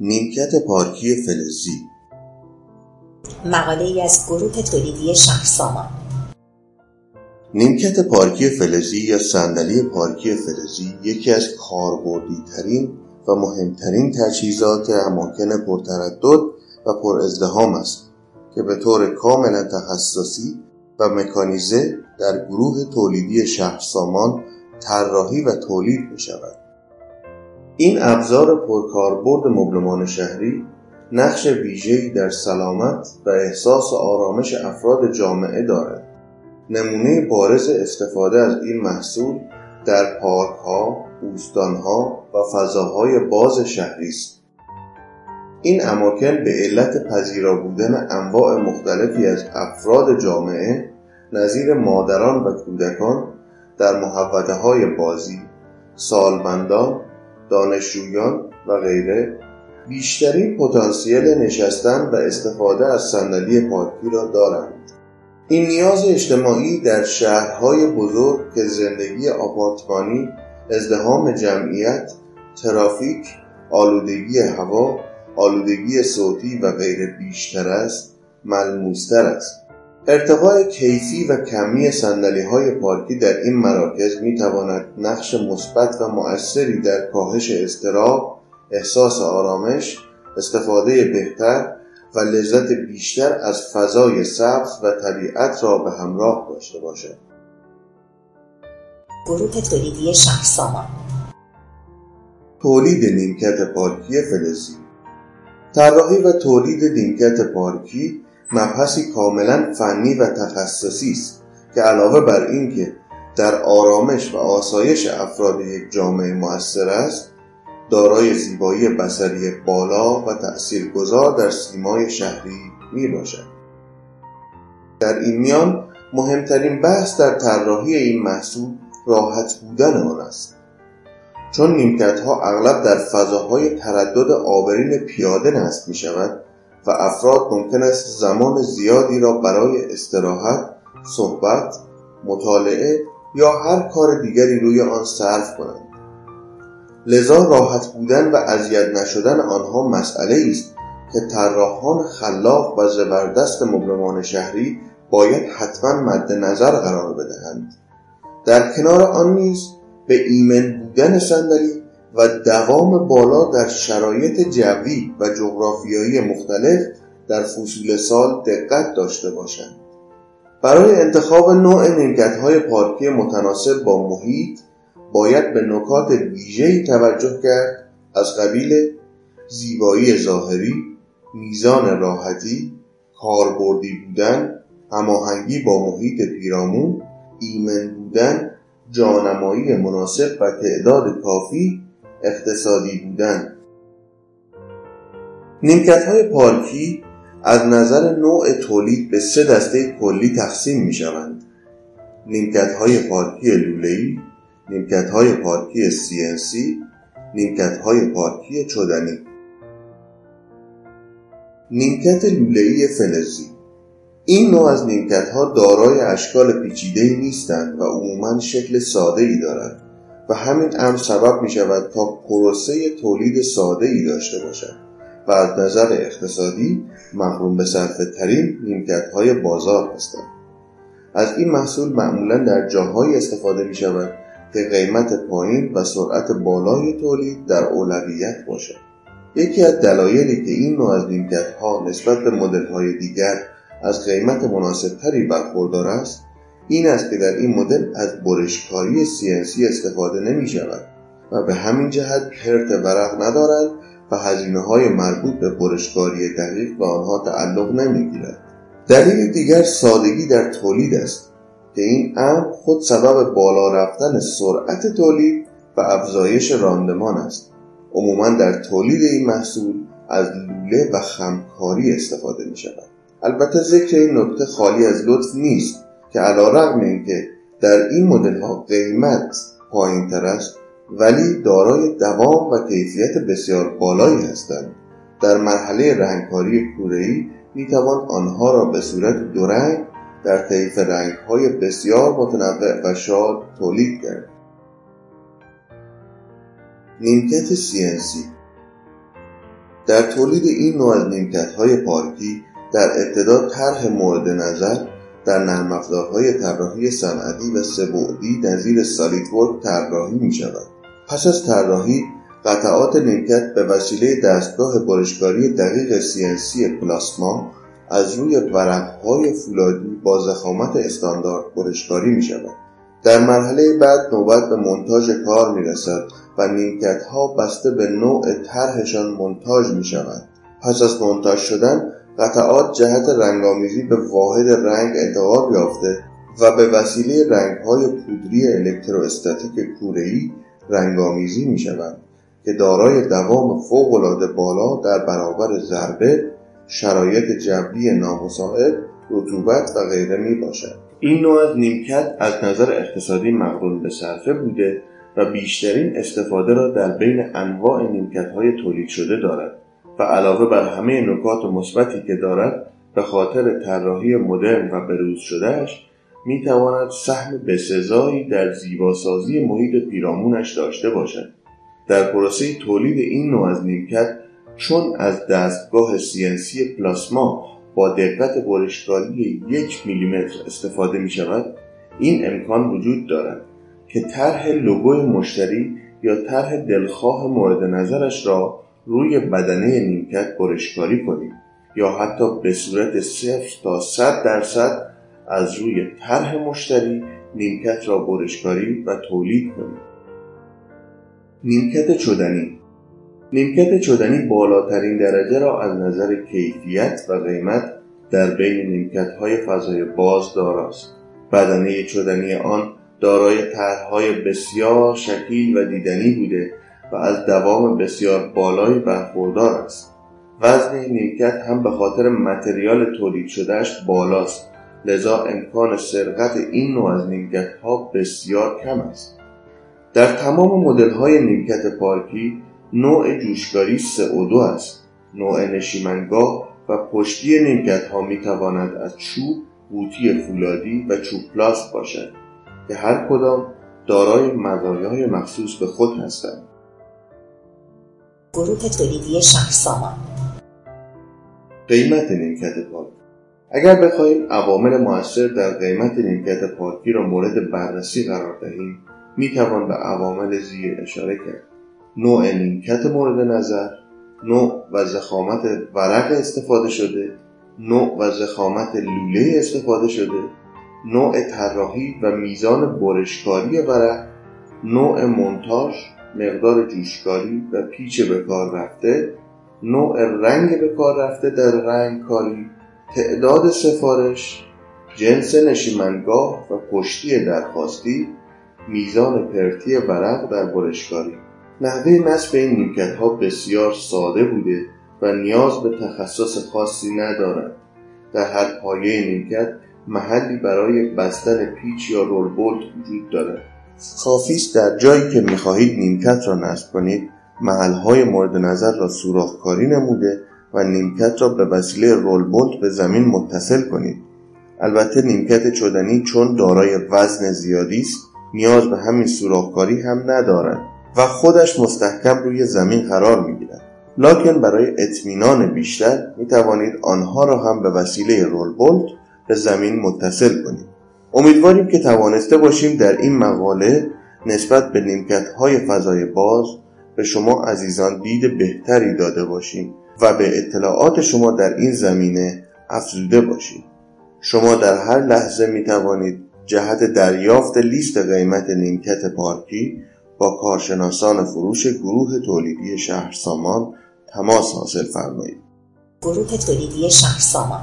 نیمکت پارکی فلزی مقاله ای از گروه تولیدی شهرسامان نیمکت پارکی فلزی یا صندلی پارکی فلزی یکی از کاربردی ترین و مهمترین تجهیزات اماکن پرتردد و پر ازدهام است که به طور کاملا تخصصی و مکانیزه در گروه تولیدی شهرسامان طراحی و تولید می شود. این ابزار پرکاربرد مبلمان شهری نقش ویژه‌ای در سلامت و احساس آرامش افراد جامعه دارد. نمونه بارز استفاده از این محصول در پارکها، بوستانها و فضاهای باز شهری است. این اماکن به علت پذیرا بودن انواع مختلفی از افراد جامعه نظیر مادران و کودکان در محوطه های بازی، سالمندان، دانشجویان و غیره بیشترین پتانسیل نشستن و استفاده از صندلی پارکی را دارند. این نیاز اجتماعی در شهرهای بزرگ که زندگی آپارتمانی، ازدهام جمعیت، ترافیک، آلودگی هوا، آلودگی صوتی و غیر بیشتر است، ملموستر است. ارتقاء کیفی و کمی صندلی های پارکی در این مراکز می تواند نقش مثبت و مؤثری در کاهش اضطراب، احساس آرامش، استفاده بهتر و لذت بیشتر از فضای سبز و طبیعت را به همراه داشته باشد. گروه تولیدی شهرسامان تولید نیمکت پارکی فلزی طراحی و تولید نیمکت پارکی مبحثی کاملا فنی و تخصصی است که علاوه بر اینکه در آرامش و آسایش افراد یک جامعه مؤثر است دارای زیبایی بسری بالا و تأثیرگذار در سیمای شهری می باشد. در این میان مهمترین بحث در طراحی این محصول راحت بودن آن است چون نیمکت ها اغلب در فضاهای تردد آبرین پیاده نصب می شود و افراد ممکن است زمان زیادی را برای استراحت، صحبت، مطالعه یا هر کار دیگری روی آن صرف کنند. لذا راحت بودن و اذیت نشدن آنها مسئله است که طراحان خلاق و زبردست مبلمان شهری باید حتما مد نظر قرار بدهند در کنار آن نیز به ایمن بودن صندلی و دوام بالا در شرایط جوی و جغرافیایی مختلف در فصول سال دقت داشته باشند. برای انتخاب نوع نیمکت های پارکی متناسب با محیط باید به نکات ویژه‌ای توجه کرد از قبیل زیبایی ظاهری، میزان راحتی، کاربردی بودن، هماهنگی با محیط پیرامون، ایمن بودن، جانمایی مناسب و تعداد کافی اقتصادی بودن. نیمکت های پارکی از نظر نوع تولید به سه دسته کلی تقسیم می شوند نیمکت های پارکی لوله‌ای نیمکت های پارکی CNC نیمکت های پارکی چدنی نیمکت لوله‌ای فلزی. این نوع از نیمکت ها دارای اشکال پیچیده نیستند و عموما شکل ساده ای دارند. و همین امر سبب می شود تا پروسه تولید ساده ای داشته باشد و از نظر اقتصادی محروم به صرفه ترین نیمکت های بازار هستند. از این محصول معمولا در جاهایی استفاده می شود که قیمت پایین و سرعت بالای تولید در اولویت باشد. یکی از دلایلی که این نوع از نیمکت ها نسبت به مدل های دیگر از قیمت مناسبتری برخوردار است این است که در این مدل از برشکاری CNC استفاده نمی شود و به همین جهت پرت ورق ندارند و هزینه های مربوط به برشکاری دقیق به آنها تعلق نمی گیرد. دلیل دیگر سادگی در تولید است که این امر خود سبب بالا رفتن سرعت تولید و افزایش راندمان است. عموما در تولید این محصول از لوله و خمکاری استفاده می شود البته ذکر این نکته خالی از لطف نیست. که علا رقم اینکه در این مدل ها قیمت پایین تر است ولی دارای دوام و کیفیت بسیار بالایی هستند. در مرحله رنگکاری کوره‌ای می‌توان آنها را به صورت دو رنگ در طیف رنگ های بسیار متنوع و شاد تولید کرد. نیمکت CNC در تولید این نوع از نیمکت های پارکی در ابتدا طرح مورد نظر در نرم افزارهای طراحی صنعتی و سهبعدی در زیر سالیت ورک طراحی می شود پس از طراحی قطعات نیمکت به وسیله دستگاه برشکاری دقیق CNC پلاسما از روی ورقهای فولادی با زخامت استاندارد برشکاری می شود. در مرحله بعد نوبت به منتاژ کار می رسد و نیمکت ها بسته به نوع طرحشان منتاج می شود. پس از منتاج شدن قطعات جهت رنگامیزی به واحد رنگ انتقال یافته و به وسیله رنگهای پودری الکتروستاتیک کوره‌ای رنگامیزی می شوند که دارای دوام فوقالعاده بالا در برابر ضربه شرایط جوی نامساعد رطوبت و غیره می باشد این نوع از نیمکت از نظر اقتصادی مقرون به صرفه بوده و بیشترین استفاده را در بین انواع نیمکت های تولید شده دارد. و علاوه بر همه نکات مثبتی که دارد به خاطر طراحی مدرن و بروز شدهش می تواند سهم بسزایی در زیباسازی محیط پیرامونش داشته باشد. در پروسه تولید این نوع از نیمکت چون از دستگاه CNC پلاسما با دقت برشکاری یک میلیمتر استفاده می شود این امکان وجود دارد که طرح لوگوی مشتری یا طرح دلخواه مورد نظرش را روی بدنه نیمکت برشکاری کنید یا حتی به صورت صفر تا صد درصد از روی طرح مشتری نیمکت را برشکاری و تولید کنید نیمکت چدنی. نیمکت چدنی بالاترین درجه را از نظر کیفیت و قیمت در بین نیمکت های فضای باز داراست بدنه چدنی آن دارای طرحهای بسیار شکیل و دیدنی بوده و از دوام بسیار بالایی برخوردار است. وزن این نیمکت هم به خاطر متریال تولید شدهش بالاست. لذا امکان سرقت این نوع از نیمکت ها بسیار کم است. در تمام مدل های نیمکت پارکی نوع جوشکاری CO2 است. نوع نشیمنگاه و پشتی نیمکت ها می تواند از چوب بوتی فولادی و چوب پلاست باشد که هر کدام دارای مزایای مخصوص به خود هستند. گروه تولیدی شهرسامان. قیمت نیمکت پارکی اگر بخواهیم عوامل موثر در قیمت نیمکت پارکی را مورد بررسی قرار دهیم می‌توان به عوامل زیر اشاره کرد. نوع نیمکت مورد نظر نوع و زخامت ورق استفاده شده نوع و زخامت لوله استفاده شده نوع طراحی و میزان برشکاری ورق نوع منتاژ مقدار جوشکاری و پیچ به کار رفته نوع رنگ به کار رفته در رنگ کاری تعداد سفارش جنس نشیمنگاه و پشتی درخواستی میزان پرتی ورق در برشکاری. نحوه نصب این نیمکت ها بسیار ساده بوده و نیاز به تخصص خاصی ندارد. در هر پایه نیمکت محلی برای بستن پیچ یا رول بولت وجود دارد. کافی در جایی که می‌خواهید نیمکت را نصب کنید محلهای مورد نظر را سوراخکاری نموده و نیمکت را به وسیله رول بولت به زمین متصل کنید. البته نیمکت چدنی چون دارای وزن زیادی است نیاز به همین سوراخکاری هم ندارد و خودش مستحکم روی زمین قرار می‌گیرد. لاکن برای اطمینان بیشتر می توانید آنها را هم به وسیله رول بولت به زمین متصل کنید. امیدواریم که توانسته باشیم در این مقاله نسبت به نیمکت های فضای باز به شما عزیزان دید بهتری داده باشیم و به اطلاعات شما در این زمینه افزوده باشید شما در هر لحظه می توانید جهت دریافت لیست قیمت نیمکت پارکی با کارشناسان فروش گروه تولیدی شهر سامان تماس حاصل فرمایید. گروه تولیدی شهر سامان.